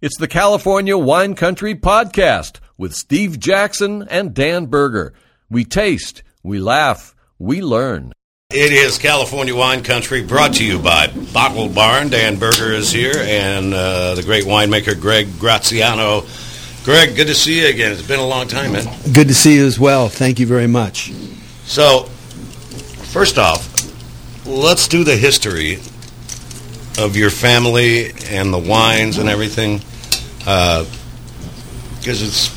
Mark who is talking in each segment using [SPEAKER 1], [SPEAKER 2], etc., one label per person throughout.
[SPEAKER 1] It's the California Wine Country Podcast with Steve Jackson and Dan Berger. We taste, we laugh, we learn.
[SPEAKER 2] It is California Wine Country, brought to you by Bottle Barn. Dan Berger is here, and uh, the great winemaker Greg Graziano. Greg, good to see you again. It's been a long time, man.
[SPEAKER 3] Good to see you as well. Thank you very much.
[SPEAKER 2] So, first off, let's do the history of your family and the wines and everything, because it's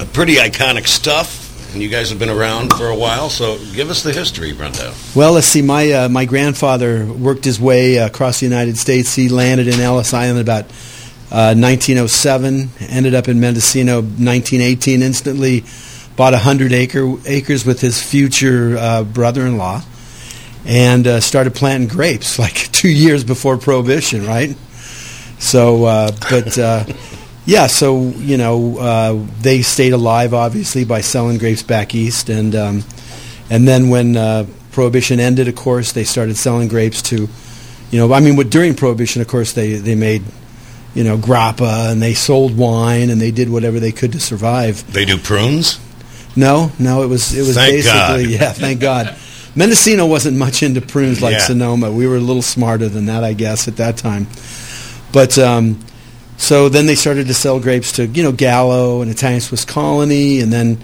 [SPEAKER 2] a pretty iconic stuff. And you guys have been around for a while, so give us the history, Brenda.
[SPEAKER 3] Well, let's see. My uh, my grandfather worked his way uh, across the United States. He landed in Ellis Island about uh, 1907. Ended up in Mendocino 1918. Instantly bought a hundred acre acres with his future uh, brother-in-law, and uh, started planting grapes like two years before Prohibition. Right. So, uh, but. Uh, yeah, so you know uh, they stayed alive obviously by selling grapes back east, and um, and then when uh, prohibition ended, of course, they started selling grapes to, you know, I mean, with, during prohibition, of course, they they made, you know, grappa and they sold wine and they did whatever they could to survive.
[SPEAKER 2] They do prunes.
[SPEAKER 3] No, no, it was it was
[SPEAKER 2] Thank
[SPEAKER 3] basically
[SPEAKER 2] God.
[SPEAKER 3] yeah, thank God. Mendocino wasn't much into prunes like
[SPEAKER 2] Yeah.
[SPEAKER 3] Sonoma. We were a little smarter than that, I guess, at that time. But um, so then they started to sell grapes to you know Gallo and Italian Swiss Colony, and then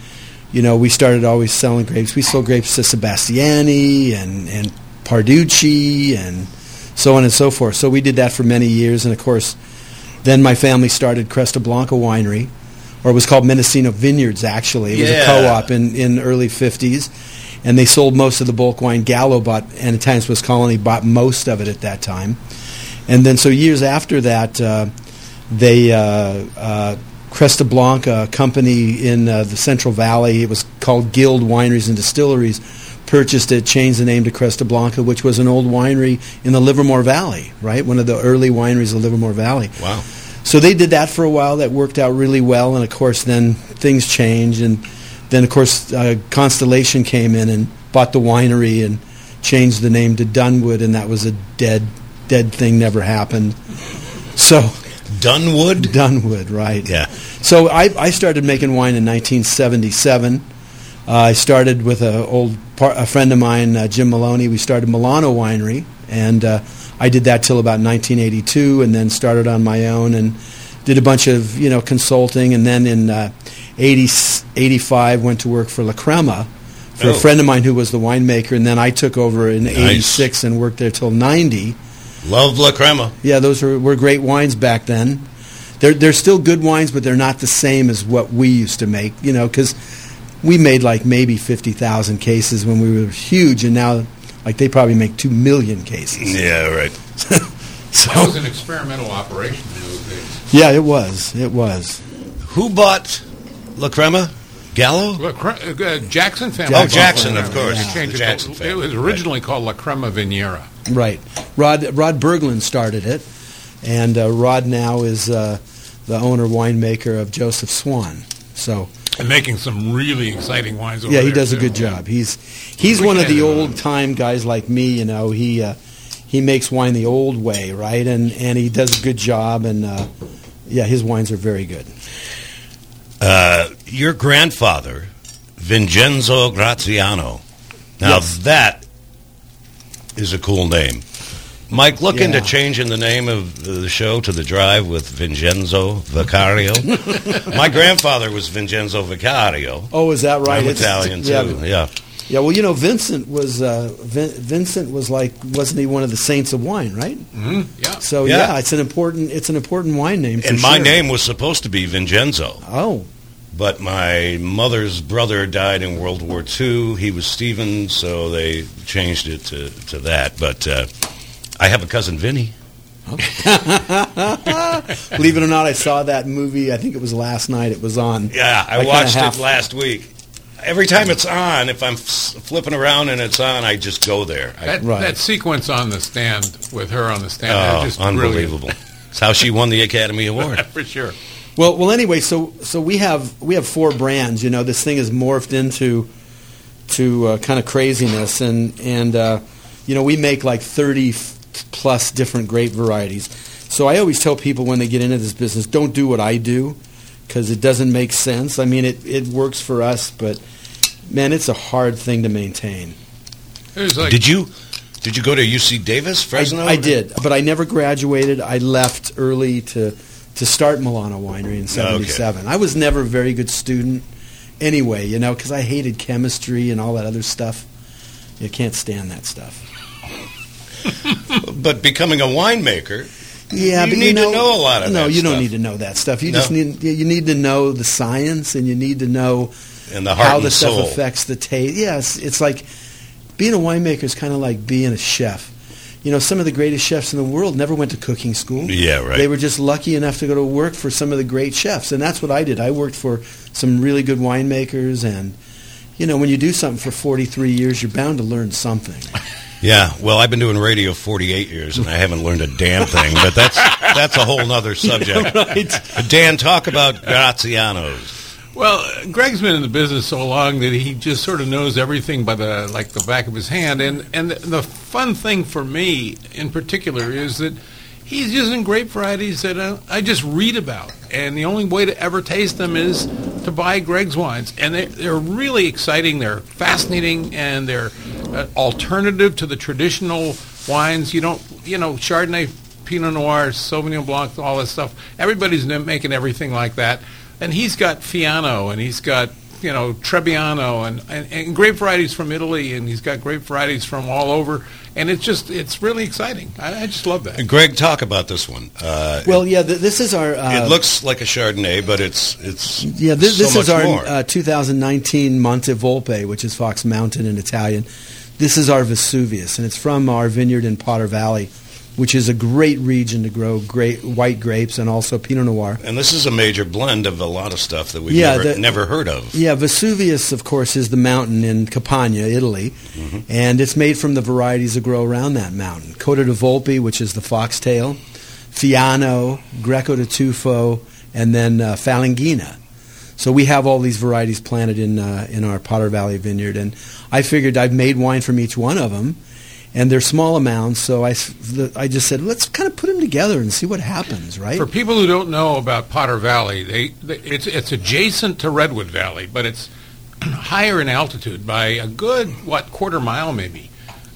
[SPEAKER 3] you know we started always selling grapes. We sold grapes to Sebastiani and and Parducci and so on and so forth. So we did that for many years, and of course, then my family started Cresta Blanca Winery, or it was called Mendocino Vineyards. Actually, it was
[SPEAKER 2] Yeah.
[SPEAKER 3] a co-op in in early '50s, and they sold most of the bulk wine. Gallo bought and Italian Swiss Colony bought most of it at that time, and then so years after that, uh, they uh, uh, Cresta Blanca, a company in uh, the Central Valley, it was called Guild Wineries and Distilleries, purchased it, changed the name to Cresta Blanca, which was an old winery in the Livermore Valley, right? One of the early wineries of the Livermore Valley.
[SPEAKER 2] Wow.
[SPEAKER 3] So they did that for a while. That worked out really well, and of course, then things changed, and then of course, uh, Constellation came in and bought the winery and changed the name to Dunnewood, and that was a dead, dead thing. Never happened. So
[SPEAKER 2] Dunnewood.
[SPEAKER 3] Dunnewood, right?
[SPEAKER 2] Yeah.
[SPEAKER 3] So I, I started making wine in 1977. Uh, I started with a old par- a friend of mine, uh, Jim Maloney. We started Milano Winery, and uh, I did that till about 1982, and then started on my own and did a bunch of you know consulting, and then in uh, 80, 85 went to work for La Crema for
[SPEAKER 2] Oh.
[SPEAKER 3] a friend of mine who was the winemaker, and then I took over in
[SPEAKER 2] Nice.
[SPEAKER 3] 86 and worked there till 90.
[SPEAKER 2] Love La Crema.
[SPEAKER 3] Yeah, those were, were great wines back then. They're they're still good wines, but they're not the same as what we used to make. You know, because we made like maybe fifty thousand cases when we were huge, and now like they probably make two million cases.
[SPEAKER 2] Yeah, right.
[SPEAKER 3] So
[SPEAKER 4] That was an experimental operation in those days.
[SPEAKER 3] yeah, it was. It was.
[SPEAKER 2] Who bought La Crema? Gallo.
[SPEAKER 4] Look, Cre- uh, Jackson family.
[SPEAKER 3] Oh,
[SPEAKER 2] Jackson, of course.
[SPEAKER 4] They
[SPEAKER 2] Yeah.
[SPEAKER 4] it.
[SPEAKER 2] Jackson
[SPEAKER 4] It was
[SPEAKER 2] right.
[SPEAKER 4] originally called La Crema Viñera.
[SPEAKER 3] Right. Rod Rod Berglund started it, and uh, Rod now is uh, the owner winemaker of Joseph Swan. So
[SPEAKER 4] And making some really exciting wines over
[SPEAKER 3] yeah, he
[SPEAKER 4] there,
[SPEAKER 3] does a good job. He's he's
[SPEAKER 4] We
[SPEAKER 3] one of the
[SPEAKER 4] uh,
[SPEAKER 3] old time guys like me. You know, he uh, he makes wine the old way, right? And and he does a good job. And uh, yeah, his wines are very good.
[SPEAKER 2] Uh, your grandfather, Vincenzo Graziano. Now
[SPEAKER 3] Yes.
[SPEAKER 2] that is a cool name. Mike, look
[SPEAKER 3] Yeah.
[SPEAKER 2] into changing the name of the show to The Drive with Vincenzo Vicario. My grandfather was Vincenzo Vicario.
[SPEAKER 3] Oh, is that right?
[SPEAKER 2] I'm
[SPEAKER 3] It's-
[SPEAKER 2] Italian
[SPEAKER 3] yeah,
[SPEAKER 2] too. Yeah.
[SPEAKER 3] Yeah, well, you know, Vincent was uh, Vin- Vincent was like wasn't he one of the saints of wine, right?
[SPEAKER 4] Mhm, Yeah.
[SPEAKER 3] So
[SPEAKER 2] Yeah.
[SPEAKER 3] yeah, it's an important it's an important wine name. For
[SPEAKER 2] And my
[SPEAKER 3] sure.
[SPEAKER 2] name was supposed to be Vincenzo,
[SPEAKER 3] Oh,
[SPEAKER 2] but my mother's brother died in World War II. He was Stephen, so they changed it to, to that. But uh, I have a cousin Vinny.
[SPEAKER 3] believe it or not, I saw that movie. I think it was last night. It was on.
[SPEAKER 2] Yeah, I
[SPEAKER 3] Like
[SPEAKER 2] watched it last week. Every time it's on, if I'm s- flipping around and it's on, I just go there. I,
[SPEAKER 4] That,
[SPEAKER 3] Right.
[SPEAKER 4] that sequence on the stand with her on the stand,
[SPEAKER 2] oh,
[SPEAKER 4] is just
[SPEAKER 2] unbelievable! It's how she won the Academy Award.
[SPEAKER 4] For sure.
[SPEAKER 3] Well, well. Anyway, so so we have we have four brands. You know, this thing has morphed into to uh, kind of craziness, and and uh, you know we make like thirty f- plus different grape varieties. So So I always tell people when they get into this business, don't do what I do because it doesn't make sense. I mean, it, it works for us, but man, it's a hard thing to maintain.
[SPEAKER 4] Like
[SPEAKER 2] Did you did you go to UC Davis, Fresno?
[SPEAKER 3] I, I did, but I never graduated. I left early to to start Milano Winery in '77. I was never a very good student, anyway. You know, because I hated chemistry and all that other stuff. You can't stand that stuff.
[SPEAKER 2] But becoming a winemaker,
[SPEAKER 3] Yeah,
[SPEAKER 2] You
[SPEAKER 3] but
[SPEAKER 2] need
[SPEAKER 3] you
[SPEAKER 2] to
[SPEAKER 3] know,
[SPEAKER 2] know a lot of
[SPEAKER 3] No, you don't need to know that stuff. You
[SPEAKER 2] No?
[SPEAKER 3] just need you need to know the science, and you need to know
[SPEAKER 2] and the
[SPEAKER 3] how the stuff affects the taste. Yes, it's like being a winemaker is kind of like being a chef. You know, some of the greatest chefs in the world never went to cooking school.
[SPEAKER 2] Yeah, right.
[SPEAKER 3] They were just lucky enough to go to work for some of the great chefs, and that's what I did. I worked for some really good winemakers, and you know, when you do something for 43 years, you're bound to learn something.
[SPEAKER 2] Yeah, well, I've been doing radio 48 years, and I haven't learned a damn thing. But that's that's a whole other subject.
[SPEAKER 3] right?
[SPEAKER 2] Dan, talk about Graziano's.
[SPEAKER 4] Well, Greg's been in the business so long that he just sort of knows everything by the like the back of his hand. And and the, fun thing for me in particular is that he's using grape varieties that uh, I just read about, and the only way to ever taste them is to buy Greg's wines. And they, they're really exciting. They're fascinating, and they're uh, alternative to the traditional wines. You don't, you know, Chardonnay, Pinot Noir, Sauvignon Blanc, all this stuff. Everybody's making everything like that. And he's got Fiano, and he's got you know Trebbiano, and, and, and grape varieties from Italy, and he's got grape varieties from all over. And it's just it's really exciting. I, I just love that.
[SPEAKER 2] Greg, talk about this one. Uh,
[SPEAKER 3] Well, yeah, th- this is our. Uh,
[SPEAKER 2] it looks like a Chardonnay, but it's it's
[SPEAKER 3] Yeah, this,
[SPEAKER 2] so
[SPEAKER 3] this
[SPEAKER 2] much
[SPEAKER 3] is our
[SPEAKER 2] more.
[SPEAKER 3] uh, 2019 Monte Volpe, which is Fox Mountain in Italian. This is our Vesuvius, and it's from our vineyard in Potter Valley, which is a great region to grow great white grapes and also Pinot Noir.
[SPEAKER 2] and this is a major blend of a lot of stuff that we've
[SPEAKER 3] Yeah,
[SPEAKER 2] never,
[SPEAKER 3] the-
[SPEAKER 2] never heard of.
[SPEAKER 3] Yeah, Vesuvius, of course, is the mountain in Campania, Italy, and it's made from the varieties that grow around that mountain. Coda di Volpe, which is the foxtail, Fiano, Greco di Tufo, and then uh, Falanghina. So we have all these varieties planted in uh, in our Potter Valley vineyard, and I figured I've made wine from each one of them, and they're small amounts. So I, the- I just said let's kind of put them together and see what happens, right?
[SPEAKER 4] For people who don't know about Potter Valley, they, they it's it's adjacent to Redwood Valley, but it's higher in altitude by a good what quarter mile maybe,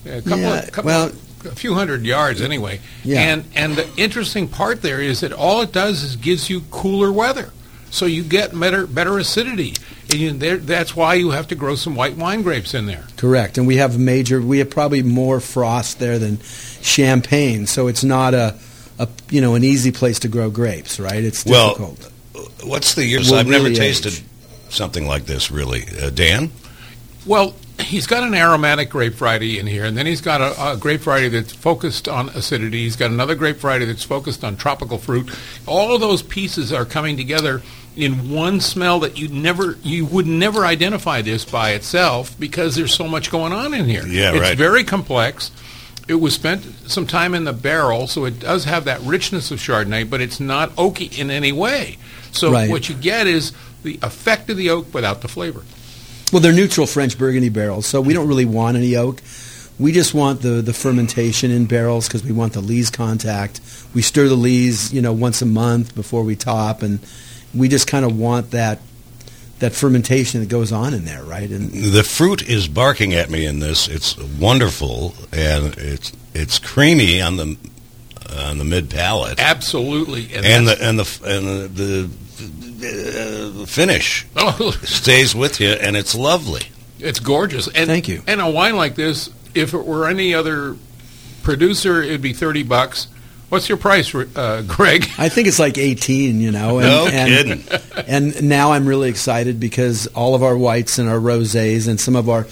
[SPEAKER 4] a couple,
[SPEAKER 3] Yeah,
[SPEAKER 4] of, couple
[SPEAKER 3] well-
[SPEAKER 4] a few hundred yards anyway.
[SPEAKER 3] Yeah.
[SPEAKER 4] And and the interesting part there is that all it does is gives you cooler weather, so you get better better acidity, you, that's why you have to grow some white wine grapes in there.
[SPEAKER 3] Correct, and we have major. We have probably more frost there than Champagne, so it's not a, a you know an easy place to grow grapes, right? It's
[SPEAKER 2] Well,
[SPEAKER 3] difficult.
[SPEAKER 2] What's the years?
[SPEAKER 3] Will
[SPEAKER 2] I've never tasted
[SPEAKER 3] age.
[SPEAKER 2] something like this. Really, uh, Dan.
[SPEAKER 4] Well, he's got an aromatic grape variety in here, and then he's got a, a grape variety that's focused on acidity. He's got another grape variety that's focused on tropical fruit. All of those pieces are coming together in one smell that you never you would never identify this by itself because there's so much going on in here.
[SPEAKER 2] Yeah,
[SPEAKER 4] it's
[SPEAKER 2] right.
[SPEAKER 4] very complex. It was spent some time in the barrel, so it does have that richness of Chardonnay, but it's not oaky in any way. So
[SPEAKER 3] Right.
[SPEAKER 4] what you get is the effect of the oak without the flavor.
[SPEAKER 3] Well, they're neutral French Burgundy barrels, so we don't really want any oak. We just want the, the fermentation in barrels because we want the lees contact. We stir the lees, you know, once a month before we top, and we just kind of want that that fermentation that goes on in there, right? And
[SPEAKER 2] The fruit is barking at me in this. It's wonderful, and it's it's creamy on the on the mid palate,
[SPEAKER 4] Absolutely.
[SPEAKER 2] and
[SPEAKER 4] that's-
[SPEAKER 2] the and the and the, the, uh, finish
[SPEAKER 4] oh,
[SPEAKER 2] stays with you, and it's lovely.
[SPEAKER 4] it's gorgeous. And,
[SPEAKER 3] Thank you.
[SPEAKER 4] And a wine like this, if it were any other producer, it'd be 30 bucks. What's your price, uh, Greg?
[SPEAKER 3] I think it's like 18, you know. And,
[SPEAKER 2] No
[SPEAKER 3] and,
[SPEAKER 2] kidding.
[SPEAKER 3] And now I'm really excited because all of our whites and our rosés and some of our,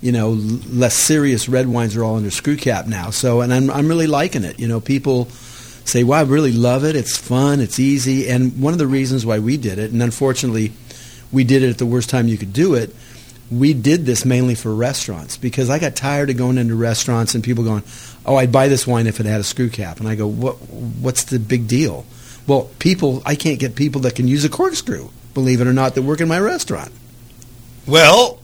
[SPEAKER 3] you know, less serious red wines are all under screw cap now. So, and I'm I'm really liking it. You know, people say, "Wow, I really love it. It's fun. It's easy." And one of the reasons why we did it, and unfortunately, we did it at the worst time you could do it. We did this mainly for restaurants because I got tired of going into restaurants and people going, "Oh, I'd buy this wine if it had a screw cap," and I go, "What? What's the big deal?" Well, people, I can't get people that can use a corkscrew, believe it or not, that work in my restaurant.
[SPEAKER 2] Well,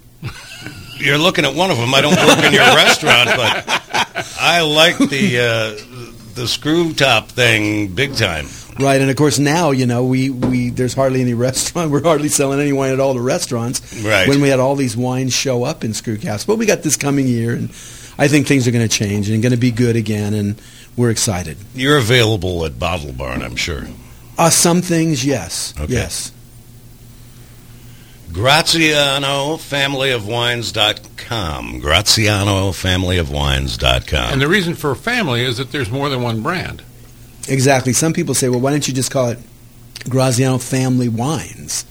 [SPEAKER 2] you're looking at one of them. I don't work in your restaurant, but I like the uh, the screw top thing big time.
[SPEAKER 3] Right, and of course now you know we, we there's hardly any restaurant. We're hardly selling any wine at all the restaurants.
[SPEAKER 2] Right.
[SPEAKER 3] When we had all these wines show up in Screwcast, but we got this coming year, and I think things are going to change and going to be good again, and we're excited.
[SPEAKER 2] You're available at Bottle Barn, I'm sure.
[SPEAKER 3] Uh, some things, yes,
[SPEAKER 2] Okay.
[SPEAKER 3] yes.
[SPEAKER 2] Graziano Family of Wines.com. Graziano Family of Wines.com.
[SPEAKER 4] And the reason for family is that there's more than one brand.
[SPEAKER 3] Exactly. Some people say, well, why don't you just call it Graziano Family Wines?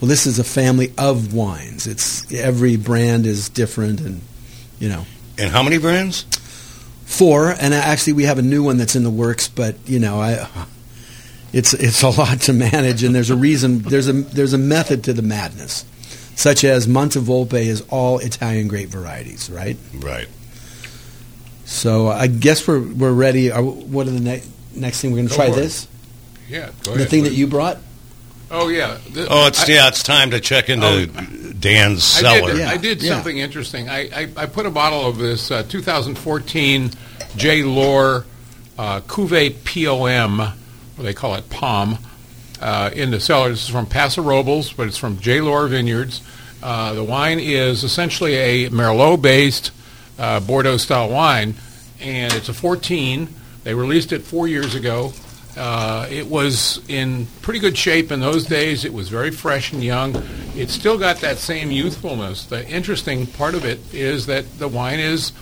[SPEAKER 3] Well, this is a family of wines. It's every brand is different, and you know.
[SPEAKER 2] and how many brands?
[SPEAKER 3] Four, and actually we have a new one that's in the works, but you know, I, it's it's a lot to manage, and there's a reason. There's a there's a method to the madness, such as Montevolpe is all Italian grape varieties, right?
[SPEAKER 2] Right.
[SPEAKER 3] So I guess we're we're ready. Are, what are the ne- next thing we're going to
[SPEAKER 4] Go
[SPEAKER 3] try?
[SPEAKER 4] for it.
[SPEAKER 3] This
[SPEAKER 4] Yeah, go
[SPEAKER 3] the
[SPEAKER 4] ahead.
[SPEAKER 3] thing that you brought.
[SPEAKER 4] Oh yeah. The-
[SPEAKER 2] Oh, it's
[SPEAKER 4] I-
[SPEAKER 2] yeah, it's time to check into
[SPEAKER 4] Oh.
[SPEAKER 2] Dan's
[SPEAKER 4] I
[SPEAKER 2] cellar.
[SPEAKER 4] did,
[SPEAKER 3] Yeah,
[SPEAKER 4] I did
[SPEAKER 3] yeah.
[SPEAKER 4] something interesting. I, I, I put a bottle of this uh, 2014 J. Lohr uh, Cuvée POM, or they call it POM, uh, in the cellar. This is from Paso Robles, but it's from J. Lohr Vineyards. Uh, the wine is essentially a Merlot-based uh, Bordeaux-style wine, and it's a 14. They released it four years ago. Uh, it was in pretty good shape in those days. It was very fresh and young. It's still got that same youthfulness. The interesting part of it is that the wine is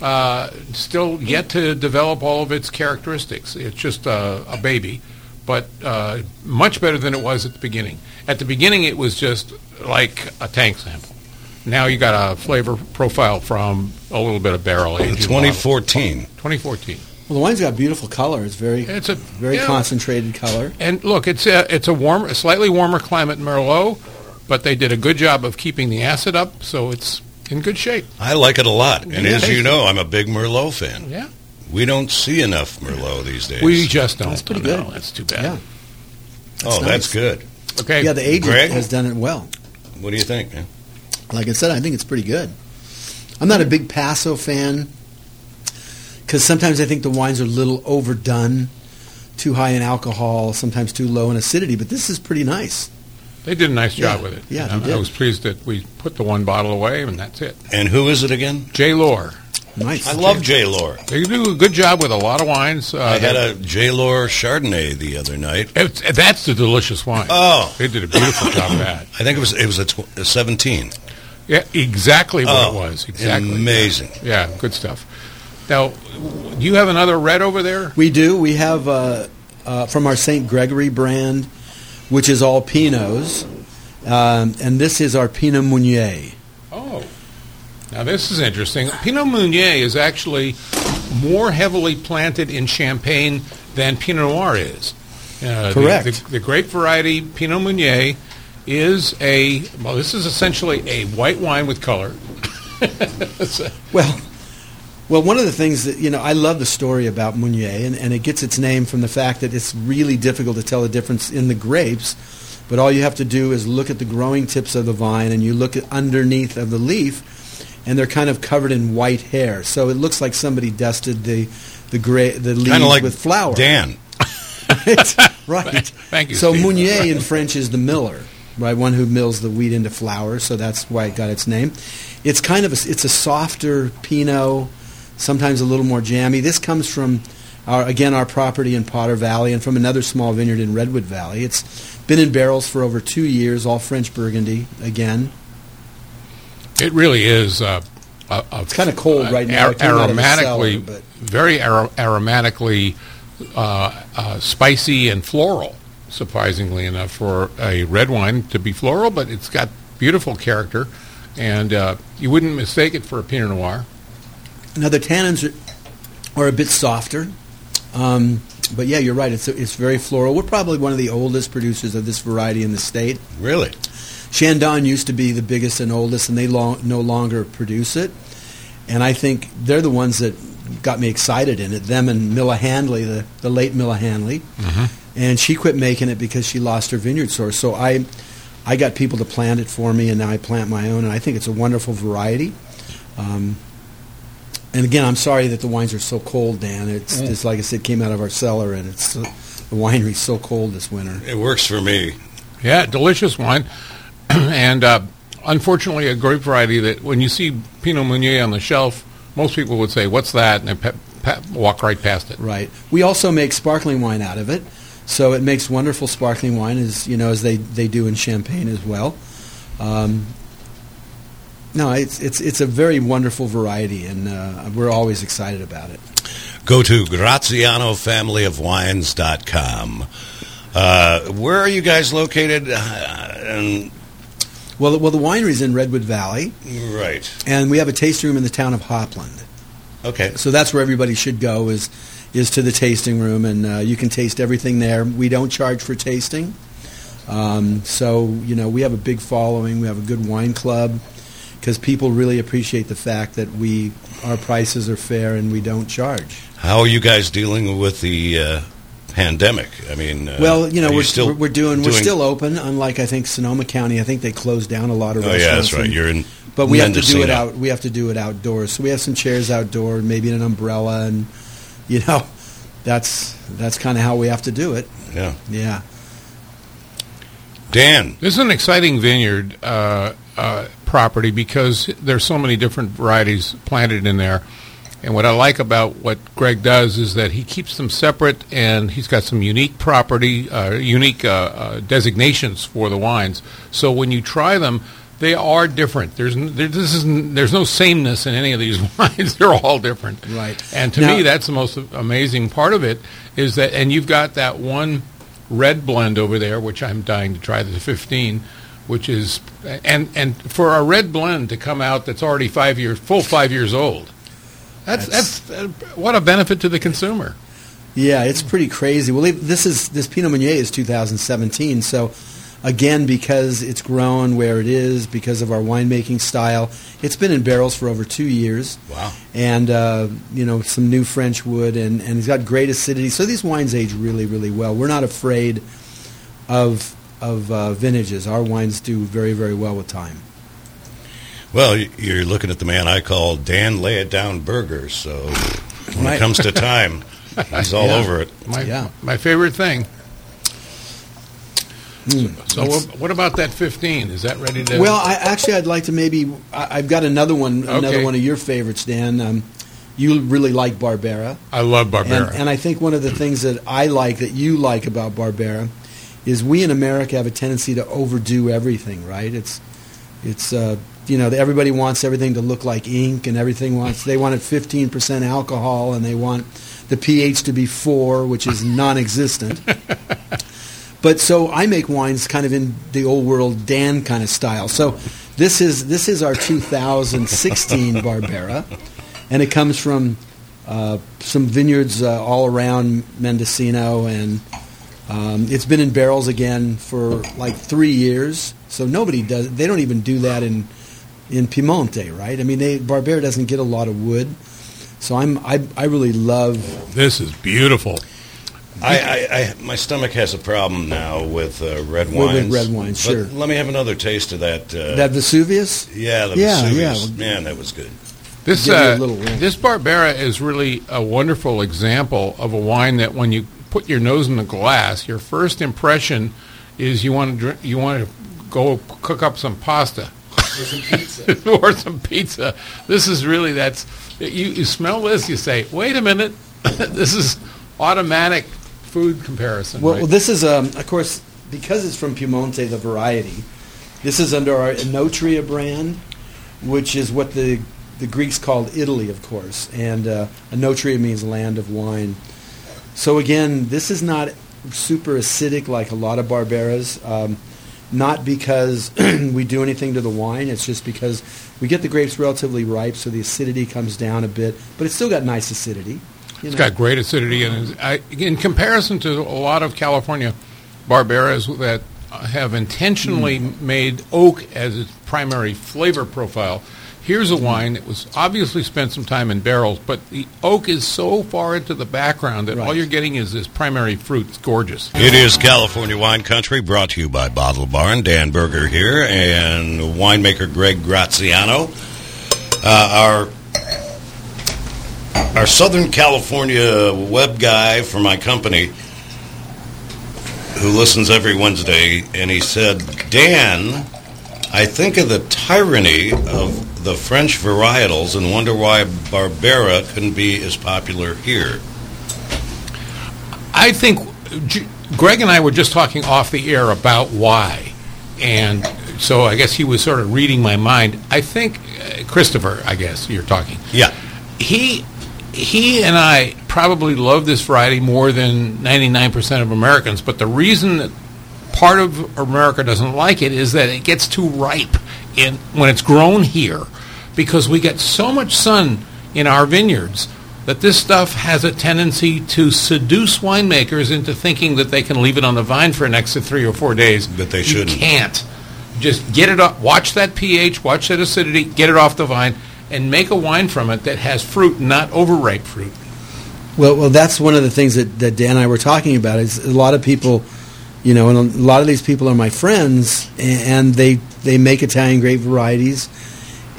[SPEAKER 4] uh, still yet to develop all of its characteristics. It's just a, a baby, but uh, much better than it was at the beginning. At the beginning, it was just like a tank sample. Now you got a flavor profile from a little bit of barrel age.
[SPEAKER 2] 2014.
[SPEAKER 4] 2014.
[SPEAKER 3] Well, the wine's got beautiful color. It's very
[SPEAKER 4] It's a
[SPEAKER 3] very
[SPEAKER 4] yeah.
[SPEAKER 3] concentrated color.
[SPEAKER 4] And look, it's a it's a warm, a slightly warmer climate Merlot, but they did a good job of keeping the acid up, so it's in good shape.
[SPEAKER 2] I like it a lot. And
[SPEAKER 4] Yeah.
[SPEAKER 2] as you know, I'm a big Merlot fan.
[SPEAKER 4] Yeah,
[SPEAKER 2] We don't see enough Merlot these days.
[SPEAKER 4] we just don't.
[SPEAKER 3] That's pretty
[SPEAKER 4] No,
[SPEAKER 3] good.
[SPEAKER 4] That's too bad.
[SPEAKER 3] Yeah.
[SPEAKER 2] oh,
[SPEAKER 3] nice.
[SPEAKER 2] that's good.
[SPEAKER 4] Okay.
[SPEAKER 3] Yeah, the agent
[SPEAKER 2] Greg?
[SPEAKER 3] has done it well.
[SPEAKER 2] What do you think, man?
[SPEAKER 3] Like I said, I think it's pretty good. I'm not a big Paso fan because sometimes I think the wines are a little overdone, too high in alcohol, sometimes too low in acidity. But this is pretty nice.
[SPEAKER 4] they did a nice job
[SPEAKER 3] Yeah.
[SPEAKER 4] with it.
[SPEAKER 3] Yeah,
[SPEAKER 4] I,
[SPEAKER 3] they did.
[SPEAKER 4] I was pleased that we put the one bottle away, and that's it.
[SPEAKER 2] And who is it again?
[SPEAKER 4] J. Lohr.
[SPEAKER 3] Nice.
[SPEAKER 2] I love J. Lohr.
[SPEAKER 4] They do a good job with a lot of wines. Uh,
[SPEAKER 2] I had a J. Lohr Chardonnay the other night.
[SPEAKER 4] It's, that's the delicious wine.
[SPEAKER 2] Oh.
[SPEAKER 4] They did a beautiful job of that.
[SPEAKER 2] I think it was it was a, tw- a 17.
[SPEAKER 4] Yeah, exactly what
[SPEAKER 2] Oh,
[SPEAKER 4] it was. Exactly.
[SPEAKER 2] Amazing.
[SPEAKER 4] Yeah, good stuff. Now, do you have another red over there?
[SPEAKER 3] We do. We have uh, uh, from our St. Gregory brand, which is all Pinots, um, and this is our Pinot Meunier.
[SPEAKER 4] Oh. Now, this is interesting. Pinot Meunier is actually more heavily planted in Champagne than Pinot Noir is. Uh, the-
[SPEAKER 3] Correct.
[SPEAKER 4] The, the grape variety Pinot Meunier is a, well, this is essentially a white wine with color. So-
[SPEAKER 3] Well, well, one of the things that you know, I love the story about Meunier, and, and it gets its name from the fact that it's really difficult to tell the difference in the grapes. But all you have to do is look at the growing tips of the vine, and you look at underneath of the leaf, and they're kind of covered in white hair. So it looks like somebody dusted the the gra- the leaves
[SPEAKER 2] like
[SPEAKER 3] with flour.
[SPEAKER 2] Dan.
[SPEAKER 3] right, right.
[SPEAKER 4] Thank you,
[SPEAKER 3] So
[SPEAKER 4] Steve.
[SPEAKER 3] Meunier in French is the miller, right? One who mills the wheat into flour. So that's why it got its name. It's kind of a, it's a softer Pinot, sometimes a little more jammy. This comes from our again our property in Potter Valley and from another small vineyard in Redwood Valley. It's been in barrels for over two years, all French Burgundy again.
[SPEAKER 4] It really is. Uh, a, a,
[SPEAKER 3] It's kinda cold right now. It came out of the
[SPEAKER 4] aromatically,
[SPEAKER 3] cellar,
[SPEAKER 4] very ar- aromatically uh, uh, spicy and floral. Surprisingly enough, for a red wine to be floral, but it's got beautiful character, and uh, you wouldn't mistake it for a Pinot Noir.
[SPEAKER 3] Now the tannins are, are a bit softer, um, but yeah, you're right. It's it's very floral. We're probably one of the oldest producers of this variety in the state.
[SPEAKER 2] Really?
[SPEAKER 3] Chandon used to be the biggest and oldest, and they long, no longer produce it. And I think they're the ones that got me excited in it. Them and Milla Handley, the, the late Milla Handley, and she quit making it because she lost her vineyard source. So I, I got people to plant it for me, and now I plant my own, and I think it's a wonderful variety. Um, And again, I'm sorry that the wines are so cold, Dan. It's
[SPEAKER 2] Mm.
[SPEAKER 3] just like I said, came out of our cellar, and it's uh, the winery's so cold this winter.
[SPEAKER 2] It works for me.
[SPEAKER 4] Yeah, delicious wine, and uh, unfortunately, a grape variety that when you see Pinot Meunier on the shelf, most people would say, "What's that?" and they pe- pe- walk right past it.
[SPEAKER 3] Right. We also make sparkling wine out of it, so it makes wonderful sparkling wine, as you know, as they, they do in Champagne as well. Um, no, it's it's it's a very wonderful variety, and uh, we're always excited about it.
[SPEAKER 2] Go to GrazianoFamilyOfWines.com. Uh, where are you guys located? Uh, and,
[SPEAKER 3] Well, the- well, the winery's in Redwood Valley,
[SPEAKER 2] right.
[SPEAKER 3] and we have a tasting room in the town of Hopland.
[SPEAKER 2] Okay.
[SPEAKER 3] So that's where everybody should go is is to the tasting room, and uh, you can taste everything there. We don't charge for tasting, um, so you know we have a big following. We have a good wine club because people really appreciate the fact that we our prices are fair and we don't charge.
[SPEAKER 2] How are you guys dealing with the uh, pandemic? I mean, uh,
[SPEAKER 3] well, you know we're
[SPEAKER 2] still
[SPEAKER 3] we're, we're doing, we're still open. Unlike I think Sonoma County, I think they closed down a lot of
[SPEAKER 2] Oh
[SPEAKER 3] restaurants.
[SPEAKER 2] yeah, that's right.
[SPEAKER 3] and-
[SPEAKER 2] You're in.
[SPEAKER 3] but we have to do it out. We have to do it outdoors. So we have some chairs outdoor, maybe an umbrella, and you know, that's that's kind of how we have to do it.
[SPEAKER 2] Yeah.
[SPEAKER 3] Yeah.
[SPEAKER 2] Dan.
[SPEAKER 4] This is an exciting vineyard uh, uh, property because there's so many different varieties planted in there. And what I like about what Greg does is that he keeps them separate, and he's got some unique property, uh, unique uh, uh, designations for the wines. So when you try them, they are different. There's there, this is there's no sameness in any of these wines. They're all different.
[SPEAKER 3] Right.
[SPEAKER 4] And to
[SPEAKER 3] Now-
[SPEAKER 4] me, that's the most amazing part of it is that, and you've got that one red blend over there, which I'm dying to try, the 15, which is, and and for a red blend to come out that's already five years, full five years old, that's that's, uh, what a benefit to the consumer.
[SPEAKER 3] Yeah, it's pretty crazy. Well, this is this Pinot Meunier is 2017, so again because it's grown where it is because of our winemaking style, it's been in barrels for over two years.
[SPEAKER 2] Wow.
[SPEAKER 3] and uh, you know some new French wood, and, and it's got great acidity. So these wines age really, really well. We're not afraid of of uh, vintages. Our wines do very, very well with time.
[SPEAKER 2] Well, you're looking at the man I call Dan Lay It Down Burger. So when
[SPEAKER 3] Right.
[SPEAKER 2] it comes to time, he's all
[SPEAKER 3] Yeah.
[SPEAKER 2] over it.
[SPEAKER 4] My
[SPEAKER 3] Yeah.
[SPEAKER 4] my favorite thing.
[SPEAKER 3] Mm.
[SPEAKER 4] So what, what about that 15? Is that ready to?
[SPEAKER 3] Well, I actually I'd like to maybe I, I've got another one, another
[SPEAKER 4] Okay.
[SPEAKER 3] one of your favorites, Dan. Um, you really like Barbera.
[SPEAKER 4] I love Barbera.
[SPEAKER 3] And, and I think one of the things that I like that you like about Barbera is we in America have a tendency to overdo everything, right? It's it's uh, you know everybody wants everything to look like ink and everything wants they want it 15% alcohol and they want the pH to be 4, which is non-existent. but so I make wines kind of in the old world Dan kind of style. So this is this is our 2016 Barbera and it comes from uh, some vineyards uh, all around Mendocino, and um, it's been in barrels again for like three years. So nobody does. They don't even do that in in Piemonte, right? I mean, they, Barbera doesn't get a lot of wood. So I'm I, I really love.
[SPEAKER 4] this is beautiful.
[SPEAKER 2] I, I, I, my stomach has a problem now with uh, red
[SPEAKER 3] With-
[SPEAKER 2] wines.
[SPEAKER 3] with red
[SPEAKER 2] wine,
[SPEAKER 3] sure.
[SPEAKER 2] Let me have another taste of that. Uh,
[SPEAKER 3] That Vesuvius?
[SPEAKER 2] yeah, the
[SPEAKER 3] Yeah,
[SPEAKER 2] Vesuvius.
[SPEAKER 3] yeah.
[SPEAKER 2] Man, that was good.
[SPEAKER 4] This
[SPEAKER 3] Give a
[SPEAKER 4] uh,
[SPEAKER 3] little rinse.
[SPEAKER 4] this Barbera is really a wonderful example of a wine that when you put your nose in the glass, your first impression is you want to drink, you want to go cook up some pasta
[SPEAKER 3] Or some pizza.
[SPEAKER 4] or some pizza. This is really that's you, you smell this, you say, wait a minute, this is automatic food comparison.
[SPEAKER 3] Well,
[SPEAKER 4] right?
[SPEAKER 3] well, this is, um, of course, because it's from Piemonte, the variety. This is under our Enotria brand, which is what the the Greeks called Italy, of course, and uh, Enotria means land of wine. So again, this is not super acidic like a lot of Barberas. Um, not because we do anything to the wine. It's just because we get the grapes relatively ripe, so the acidity comes down a bit. But it's still got nice acidity.
[SPEAKER 4] It's
[SPEAKER 3] know.
[SPEAKER 4] got great acidity, and I, in comparison to a lot of California Barberas that have intentionally made oak as its primary flavor profile, here's a wine that was obviously spent some time in barrels, but the oak is so far into the background that all you're getting is this primary fruit. It's gorgeous.
[SPEAKER 2] It is California Wine Country, brought to you by Bottle Barn. Dan Berger here, and winemaker Greg Graziano. Uh, our our Southern California web guy for my company who listens every Wednesday, and he said, Dan, I think of the tyranny of the French varietals and wonder why Barbera couldn't be as popular here.
[SPEAKER 4] I think G- Greg and I were just talking off the air about why. And so I guess he was sort of reading my mind. I think uh, Christopher, I guess you're talking.
[SPEAKER 2] Yeah.
[SPEAKER 4] He he and I probably love this variety more than 99% of Americans, but the reason that part of America doesn't like it is that it gets too ripe in when it's grown here because we get so much sun in our vineyards that this stuff has a tendency to seduce winemakers into thinking that they can leave it on the vine for an extra three or four days.
[SPEAKER 2] But they shouldn't.
[SPEAKER 4] can't. Just get it up. Watch that pH. Watch that acidity. Get it off the vine, and make a wine from it that has fruit, not overripe fruit.
[SPEAKER 3] Well, well, that's one of the things that, that Dan and I were talking about. Is a lot of people, you know, and a lot of these people are my friends, and they they make Italian grape varieties,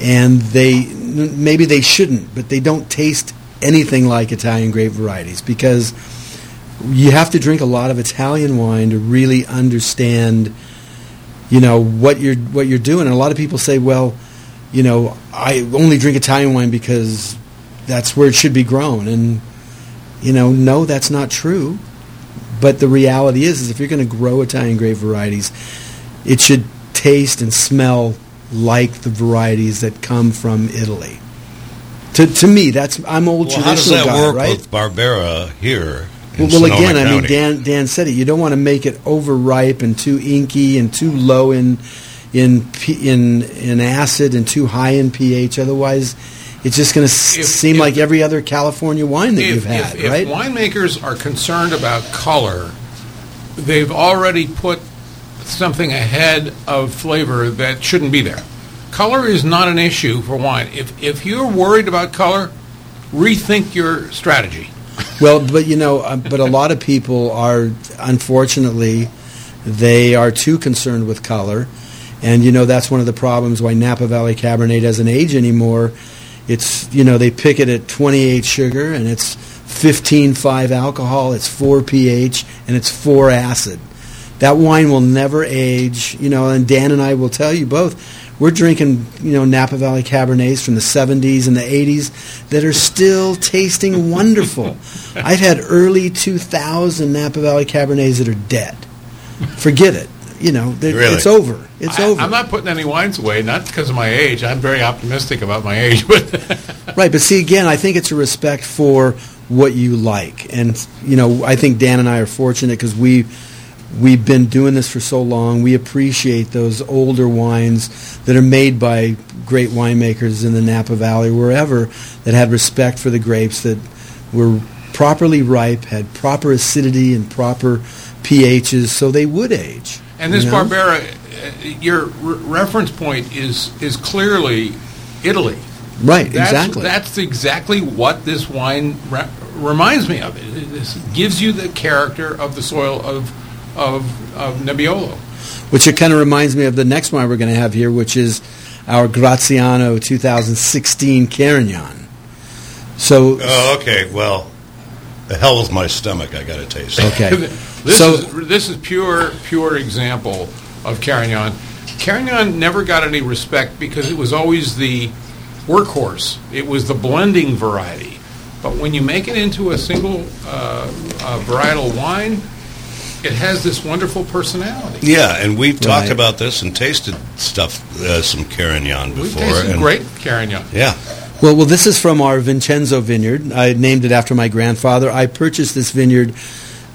[SPEAKER 3] and they maybe they shouldn't, but they don't taste anything like Italian grape varieties because you have to drink a lot of Italian wine to really understand, you know, what you're what you're doing. And a lot of people say, well, you know, I only drink Italian wine because that's where it should be grown, and you know, no, that's not true. But the reality is, is if you're going to grow Italian grape varieties, it should taste and smell like the varieties that come from Italy. To, to me, that's I'm old
[SPEAKER 2] Well, how does
[SPEAKER 3] traditional
[SPEAKER 2] that
[SPEAKER 3] guy,
[SPEAKER 2] work
[SPEAKER 3] right?
[SPEAKER 2] with Barbera here?
[SPEAKER 3] Well, well again, I mean, Dan Dan said it. You don't want to make it overripe and too inky and too low in in in in acid and too high in pH. Otherwise, it's just going to seem
[SPEAKER 4] if-
[SPEAKER 3] like every other California wine that
[SPEAKER 4] if,
[SPEAKER 3] you've had,
[SPEAKER 4] if, if
[SPEAKER 3] right?
[SPEAKER 4] winemakers are concerned about color, they've already put something ahead of flavor that shouldn't be there. Color is not an issue for wine. If if you're worried about color, rethink your strategy.
[SPEAKER 3] Well, but you know, uh, but a lot of people are, unfortunately, they are too concerned with color, and you know that's one of the problems why Napa Valley Cabernet doesn't age anymore. It's you know they pick it at 28 sugar and it's 15.5 alcohol, it's 4 pH, and it's 4 acid. That wine will never age, you know. And Dan and I will tell you both. We're drinking, you know, Napa Valley Cabernets from the 70s and the 80s that are still tasting wonderful. I've had early 2000 Napa Valley Cabernets that are dead. Forget it. You know,
[SPEAKER 2] Really?
[SPEAKER 3] it's over. It's
[SPEAKER 4] I,
[SPEAKER 3] over.
[SPEAKER 4] I'm not putting any wines away, not because of my age. I'm very optimistic about my age, but
[SPEAKER 3] Right, but see again, I think it's a respect for what you like, and you know, I think Dan and I are fortunate because we we've been doing this for so long. We appreciate those older wines that are made by great winemakers in the Napa Valley, wherever that had respect for the grapes that were properly ripe, had proper acidity and proper pHs, so they would age.
[SPEAKER 4] And this
[SPEAKER 3] you know?
[SPEAKER 4] Barbera, uh, your re- reference point is is clearly Italy.
[SPEAKER 3] right?
[SPEAKER 4] That's,
[SPEAKER 3] exactly.
[SPEAKER 4] That's exactly what this wine re- reminds me of. It, this gives you the character of the soil of of, of Nebbiolo.
[SPEAKER 3] which it kind of reminds me of the next wine we're going to have here, which is our Graziano 2016 Carignan. So,
[SPEAKER 2] Oh, okay. Well, the hell with my stomach. I got to taste. it.
[SPEAKER 3] okay.
[SPEAKER 4] this
[SPEAKER 3] so,
[SPEAKER 4] is this is pure pure example of Carignan. Carignan never got any respect because it was always the workhorse. It was the blending variety. But when you make it into a single uh, uh, varietal wine, it has this wonderful personality.
[SPEAKER 2] Yeah, and we've talked
[SPEAKER 3] Right.
[SPEAKER 2] about this and tasted stuff, uh, some Carignan before.
[SPEAKER 4] We've
[SPEAKER 2] before.
[SPEAKER 4] tasted
[SPEAKER 2] and-
[SPEAKER 4] great Carignan.
[SPEAKER 2] Yeah.
[SPEAKER 3] well, well, this is from our Vincenzo vineyard. I named it after my grandfather. I purchased this vineyard.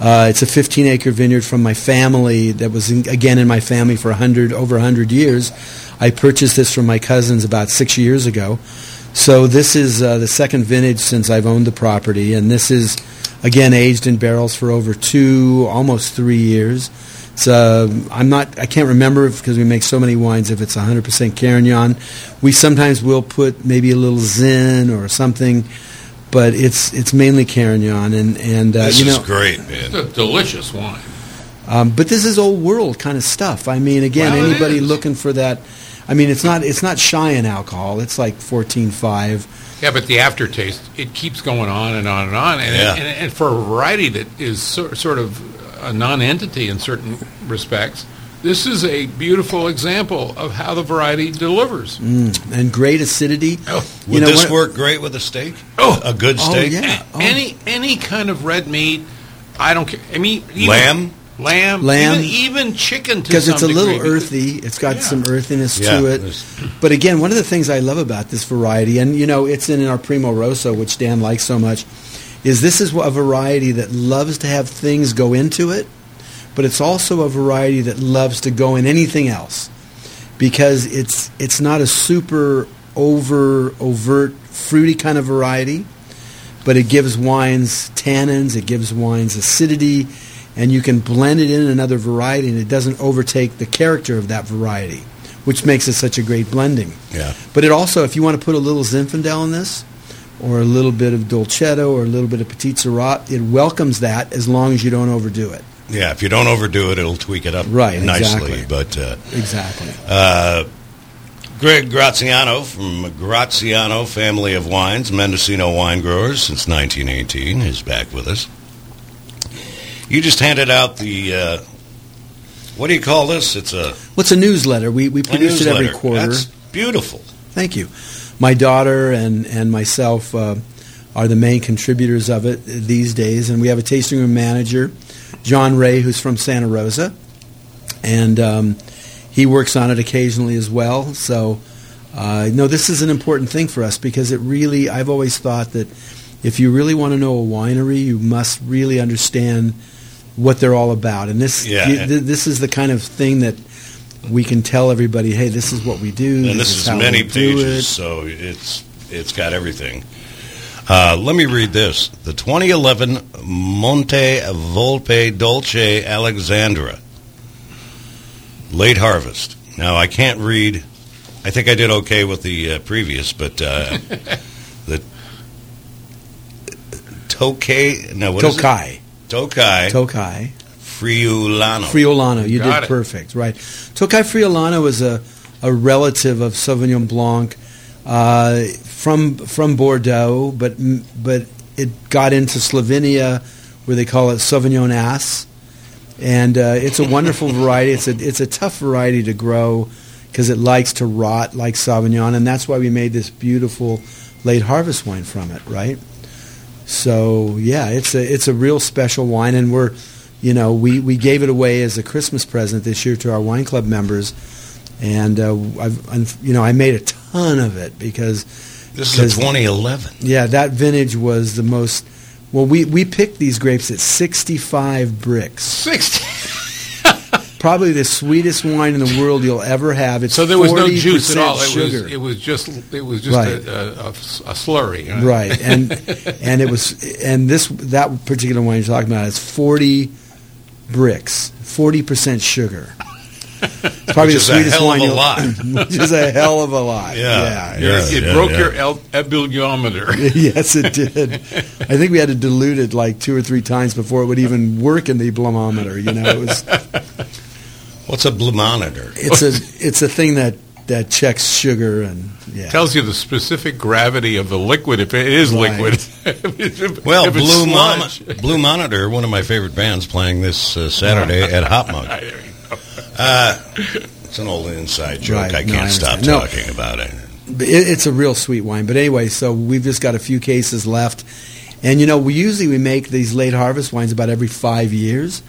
[SPEAKER 3] Uh, it's a 15 acre vineyard from my family that was, in, again, in my family for 100, over 100 years. I purchased this from my cousins about six years ago. So this is uh, the second vintage since I've owned the property, and this is again aged in barrels for over two, almost three years. It's, uh, I'm not, I can't remember because we make so many wines if it's 100% Carignan. We sometimes will put maybe a little Zin or something, but it's it's mainly Carignan, and and uh,
[SPEAKER 2] This
[SPEAKER 3] you
[SPEAKER 2] is
[SPEAKER 3] know,
[SPEAKER 2] great,
[SPEAKER 4] It's
[SPEAKER 2] man.
[SPEAKER 4] a delicious wine.
[SPEAKER 3] um, but this is old world kind of stuff. I mean, again,
[SPEAKER 4] Well,
[SPEAKER 3] anybody looking for that. I mean, it's not it's not shy in alcohol. It's like fourteen five.
[SPEAKER 4] Yeah, but the aftertaste, it keeps going on and on and on. And,
[SPEAKER 2] Yeah.
[SPEAKER 4] and, and for a variety that is sor- sort of a non-entity in certain respects, this is a beautiful example of how the variety delivers.
[SPEAKER 3] Mm, and great acidity.
[SPEAKER 4] Oh.
[SPEAKER 2] Would
[SPEAKER 3] You know,
[SPEAKER 2] this work great with a steak?
[SPEAKER 4] Oh.
[SPEAKER 2] a good steak.
[SPEAKER 3] Oh,
[SPEAKER 2] steak.
[SPEAKER 3] yeah.
[SPEAKER 4] A- Any any kind of red meat, I don't care. I mean, even,
[SPEAKER 2] Lamb?
[SPEAKER 4] Lamb,
[SPEAKER 3] Lamb.
[SPEAKER 4] even, even chicken
[SPEAKER 3] because it's a little
[SPEAKER 4] degree, because-
[SPEAKER 3] earthy. It's got
[SPEAKER 4] Yeah.
[SPEAKER 3] some earthiness
[SPEAKER 2] Yeah,
[SPEAKER 3] to it. But again, one of the things I love about this variety, and you know, it's in our Primo Rosso, which Dan likes so much, is this is a variety that loves to have things go into it, but it's also a variety that loves to go in anything else because it's it's not a super over overt fruity kind of variety but it gives wines tannins, it gives wines acidity, and you can blend it in another variety, and it doesn't overtake the character of that variety, which makes it such a great blending.
[SPEAKER 2] Yeah.
[SPEAKER 3] But it also, if you want to put a little Zinfandel in this, or a little bit of Dolcetto, or a little bit of Petite Sirah, it welcomes that as long as you don't overdo it.
[SPEAKER 2] Yeah, if you don't overdo it, it'll tweak it up
[SPEAKER 3] Right,
[SPEAKER 2] nicely.
[SPEAKER 3] exactly.
[SPEAKER 2] But uh,
[SPEAKER 3] Exactly.
[SPEAKER 2] uh, Greg Graziano from Graziano Family of Wines, Mendocino wine growers since 1918, is back with us. You just handed out the. Uh, what do you call this? It's a,
[SPEAKER 3] What's a newsletter? We, we produce it every quarter.
[SPEAKER 2] That's beautiful.
[SPEAKER 3] Thank you. My daughter and, and myself uh, are the main contributors of it these days, and we have a tasting room manager, John Ray, who's from Santa Rosa, and um, he works on it occasionally as well. So, uh, no, this is an important thing for us because it really, I've always thought that if you really want to know a winery, you must really understand what they're all about, and this
[SPEAKER 2] Yeah.
[SPEAKER 3] th- th- this is the kind of thing that we can tell everybody, hey, this is what we do.
[SPEAKER 2] and this is
[SPEAKER 3] how
[SPEAKER 2] many pages,
[SPEAKER 3] it.
[SPEAKER 2] so it's it's got everything. Uh, let me read this: the 2011 Monte Volpe Dolce Alexandra late harvest. Now I can't read. I think I did okay with the uh, previous, but uh, the Tokay. No, what is it?
[SPEAKER 3] Tokai.
[SPEAKER 2] Tokai
[SPEAKER 3] Tokai.
[SPEAKER 2] Friulano.
[SPEAKER 3] Friulano. You
[SPEAKER 4] Got
[SPEAKER 3] did
[SPEAKER 4] it.
[SPEAKER 3] perfect. Right. Tokai Friulano is a, a relative of Sauvignon Blanc uh, from from Bordeaux, but but it got into Slovenia where they call it Sauvignonasse. And uh, it's a wonderful variety. It's a it's a tough variety to grow because it likes to rot like Sauvignon, and that's why we made this beautiful late harvest wine from it. Right. So yeah, it's a it's a real special wine, and we're, you know, we, we gave it away as a Christmas present this year to our wine club members, and uh, I've you know I made a ton of it because
[SPEAKER 2] This is a 2011.
[SPEAKER 3] yeah that vintage was the most. Well, we, we picked these grapes at 65 brix.
[SPEAKER 4] Sixty.
[SPEAKER 3] Probably the sweetest wine in the world you'll ever have. It's
[SPEAKER 4] So there was no juice at
[SPEAKER 3] 40%
[SPEAKER 4] all. It
[SPEAKER 3] sugar.
[SPEAKER 4] was it was just it was just
[SPEAKER 3] Right.
[SPEAKER 4] a, a, a, a slurry. you know?
[SPEAKER 3] right and and it was and this that particular wine you're talking about is 40 brix 40% sugar it's probably
[SPEAKER 2] Which
[SPEAKER 3] the
[SPEAKER 2] is a
[SPEAKER 3] sweetest
[SPEAKER 2] hell of
[SPEAKER 3] wine
[SPEAKER 2] a
[SPEAKER 3] you'll-
[SPEAKER 2] lot.
[SPEAKER 3] which is a hell of a lot
[SPEAKER 2] Yeah.
[SPEAKER 4] Your-
[SPEAKER 2] Yeah,
[SPEAKER 4] it
[SPEAKER 2] yeah,
[SPEAKER 4] broke
[SPEAKER 2] yeah.
[SPEAKER 4] your el- ebulliometer.
[SPEAKER 3] yes it did i think we had to dilute it like two or three times before it would even work in the blomometer you know it was
[SPEAKER 2] What's a blue monitor?
[SPEAKER 3] it's a it's a thing that that checks sugar and yeah
[SPEAKER 4] Tells you the specific gravity of the liquid if it is
[SPEAKER 3] Right.
[SPEAKER 4] liquid.
[SPEAKER 2] Well, Blue, Mon- Blue Monitor, one of my favorite bands, playing this uh, Saturday at HopMonk.
[SPEAKER 4] There you go.
[SPEAKER 2] Uh, it's an old inside joke.
[SPEAKER 3] Right.
[SPEAKER 2] I can't
[SPEAKER 3] I
[SPEAKER 2] stop
[SPEAKER 3] understand. No.
[SPEAKER 2] talking about it.
[SPEAKER 3] It, it's a real sweet wine. But anyway, so we've just got a few cases left, and you know we usually we make these late harvest wines about every five years.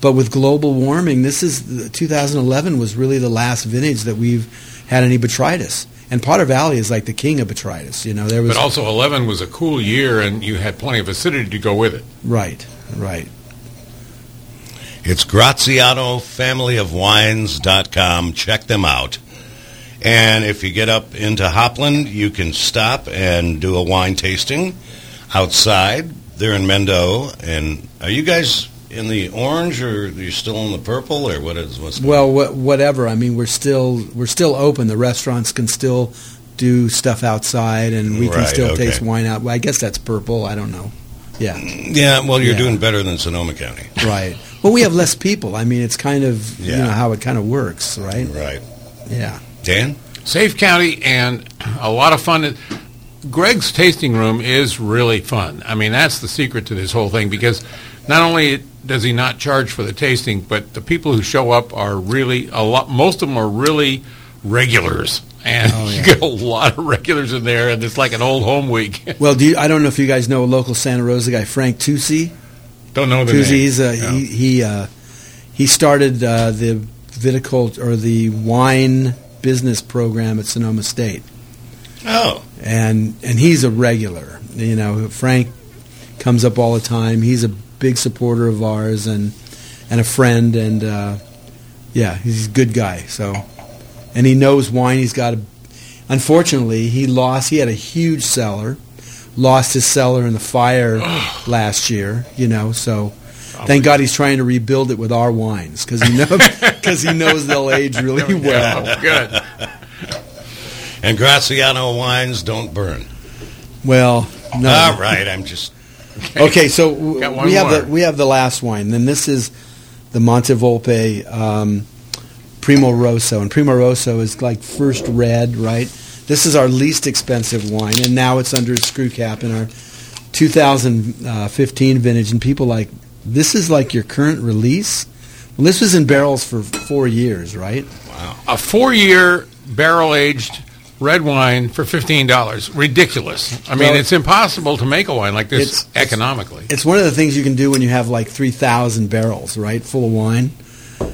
[SPEAKER 3] But with global warming, this is 2011 was really the last vintage that we've had any botrytis. And Potter Valley is like the king of botrytis. You know there was
[SPEAKER 4] But also, 11 was a cool year, and you had plenty of acidity to go with it.
[SPEAKER 3] right, right.
[SPEAKER 2] It's GrazianoFamilyOfWines.com. Check them out. And if you get up into Hopland, you can stop and do a wine tasting outside. They're in Mendo. And are you guys in the orange, or you're you still in the purple, or what is what's
[SPEAKER 3] Well, wha- whatever. I mean, we're still we're still open. The restaurants can still do stuff outside, and we can
[SPEAKER 2] Right,
[SPEAKER 3] still
[SPEAKER 2] okay.
[SPEAKER 3] taste wine out. Well, I guess that's purple. I don't know. Yeah.
[SPEAKER 2] Yeah, well, you're
[SPEAKER 3] Yeah.
[SPEAKER 2] doing better than Sonoma County.
[SPEAKER 3] Right. Well, we have less people. I mean, it's kind of you know how it kind of works, right?
[SPEAKER 2] Right.
[SPEAKER 3] Yeah.
[SPEAKER 2] Dan?
[SPEAKER 4] Safe county and a lot of fun. Greg's tasting room is really fun. I mean, that's the secret to this whole thing because not only does he not charge for the tasting, but the people who show up are really a lot. Most of them are really regulars, and
[SPEAKER 3] Oh, yeah.
[SPEAKER 4] you get a lot of regulars in there, and it's like an old home week.
[SPEAKER 3] Well, do you, I don't know if you guys know a local Santa Rosa guy, Frank Tusi.
[SPEAKER 4] Don't know the
[SPEAKER 3] Tusi,
[SPEAKER 4] name. Yeah.
[SPEAKER 3] he he uh, he started uh, the viticult or the wine business program at Sonoma State,
[SPEAKER 2] Oh,
[SPEAKER 3] and and he's a regular. You know, Frank comes up all the time. He's a big supporter of ours and and a friend, and uh, yeah, he's a good guy. So, and he knows wine. He's got a. Unfortunately, he lost. He had a huge cellar, lost his cellar in the fire last year. You know, so. Thank God he's trying to rebuild it with our wines because he knows because he knows they'll age really well.
[SPEAKER 4] Good.
[SPEAKER 2] and Graziano wines don't burn.
[SPEAKER 3] Well, no.
[SPEAKER 2] All right, I'm just.
[SPEAKER 3] Okay, so w-
[SPEAKER 4] Got
[SPEAKER 3] we have the we have the last wine. Then this is the Montevolpe um, Primo Rosso, and Primo Rosso is like first red, right? This is our least expensive wine, and now it's under a screw cap in our 2015 vintage. And people like this is like your current release. Well, this was in barrels for four years, right?
[SPEAKER 4] Wow, a four-year barrel-aged red wine for fifteen dollars. Ridiculous. I mean,
[SPEAKER 3] Well,
[SPEAKER 4] it's impossible to make a wine like this
[SPEAKER 3] it's-
[SPEAKER 4] economically.
[SPEAKER 3] It's one of the things you can do when you have like 3,000 barrels, right, full of wine.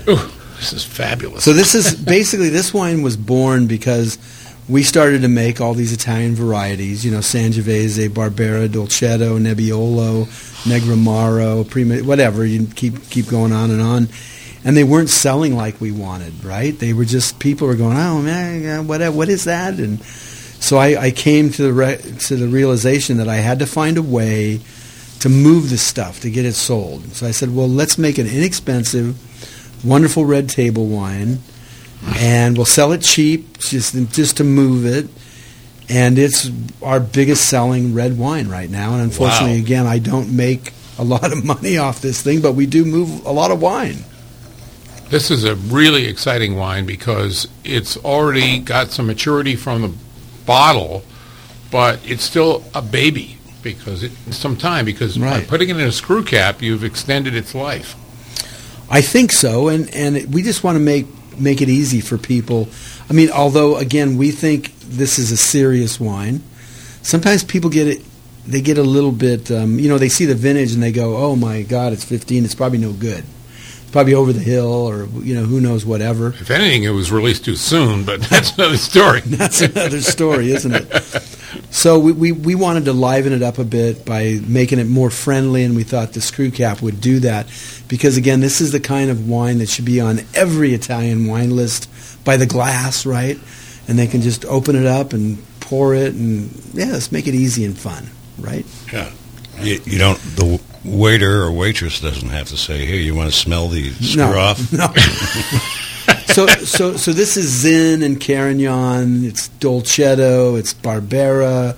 [SPEAKER 4] Ooh, this is fabulous.
[SPEAKER 3] So this is basically this wine was born because we started to make all these Italian varieties, you know, Sangiovese, Barbera, Dolcetto, Nebbiolo, Negramaro, Prima, whatever. You keep keep going on and on, and they weren't selling like we wanted, right? They were just people were going, oh man, what what is that? And so I, I came to the re- to the realization that I had to find a way to move the stuff to get it sold. So I said, well, let's make an inexpensive, wonderful red table wine, and we'll sell it cheap, just just to move it. And it's our biggest selling red wine right now. And unfortunately,
[SPEAKER 2] Wow.
[SPEAKER 3] again, I don't make a lot of money off this thing, but we do move a lot of wine.
[SPEAKER 4] This is a really exciting wine because it's already got some maturity from the bottle, but it's still a baby because it some time because by putting it in a screw cap, you've extended its life.
[SPEAKER 3] I think so, and and it- we just want to make make it easy for people. I mean, although again, we think this is a serious wine. Sometimes people get it. They get a little bit. Um, you know, they see the vintage and they go, "Oh my God, it's 15. It's probably no good. It's probably over the hill, or you know, who knows, whatever."
[SPEAKER 4] If anything, it was released too soon, but that's another story.
[SPEAKER 3] That's another story, isn't it? So we, we, we wanted to liven it up a bit by making it more friendly, and we thought the screw cap would do that. Because again, this is the kind of wine that should be on every Italian wine list by the glass, right? And they can just open it up and pour it, and yeah, let's make it easy and fun, right?
[SPEAKER 2] Yeah. You, you don't. The waiter or waitress doesn't have to say, "Here, you want to smell the screw
[SPEAKER 3] no,
[SPEAKER 2] off?"
[SPEAKER 3] No. so so so this is Zin and Carignan. It's Dolcetto. It's Barbera.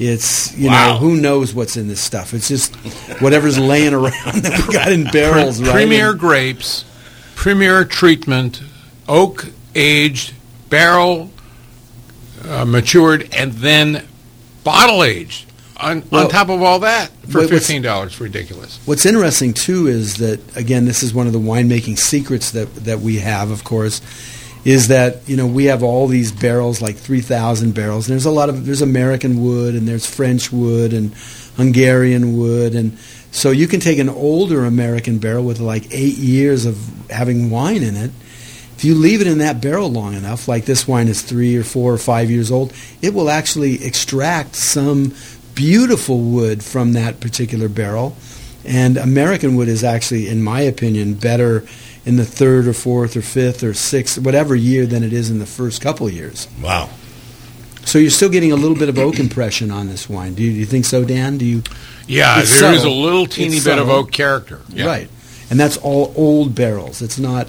[SPEAKER 3] It's you
[SPEAKER 4] Wow.
[SPEAKER 3] know who knows what's in this stuff. It's just whatever's laying around that we got in barrels, right?
[SPEAKER 4] Premier
[SPEAKER 3] And-
[SPEAKER 4] grapes, premier treatment, oak aged, barrel uh, matured, and then bottle aged. On,
[SPEAKER 3] Well,
[SPEAKER 4] on top of all that, for fifteen dollars, ridiculous.
[SPEAKER 3] What's interesting too is that again, this is one of the winemaking secrets that that we have, of course, is that you know we have all these barrels, like three thousand barrels, and there's a lot of there's American wood and there's French wood and Hungarian wood, and so you can take an older American barrel with like eight years of having wine in it. If you leave it in that barrel long enough, like this wine is three or four or five years old, it will actually extract some beautiful wood from that particular barrel. And American wood is actually, in my opinion, better in the third or fourth or fifth or sixth, whatever year, than it is in the first couple years.
[SPEAKER 2] Wow.
[SPEAKER 3] So you're still getting a little bit of oak impression on this wine. Do you, do you think so, Dan? Do you?
[SPEAKER 4] Yeah,
[SPEAKER 3] It's
[SPEAKER 4] there is a little teeny
[SPEAKER 3] It's
[SPEAKER 4] bit of oak character. Yeah.
[SPEAKER 3] Right. And that's all old barrels. It's not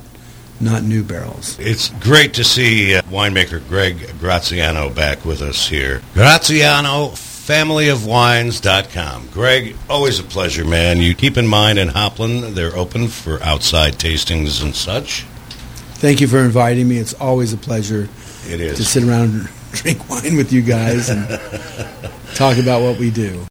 [SPEAKER 3] not new barrels.
[SPEAKER 2] It's great to see uh, winemaker Greg Graziano back with us here. Graziano, familyofwines.com. Greg, always a pleasure, man. You keep in mind in Hopland, they're open for outside tastings and such.
[SPEAKER 3] Thank you for inviting me. It's always a pleasure
[SPEAKER 2] It
[SPEAKER 3] to sit around and drink wine with you guys and talk about what we do.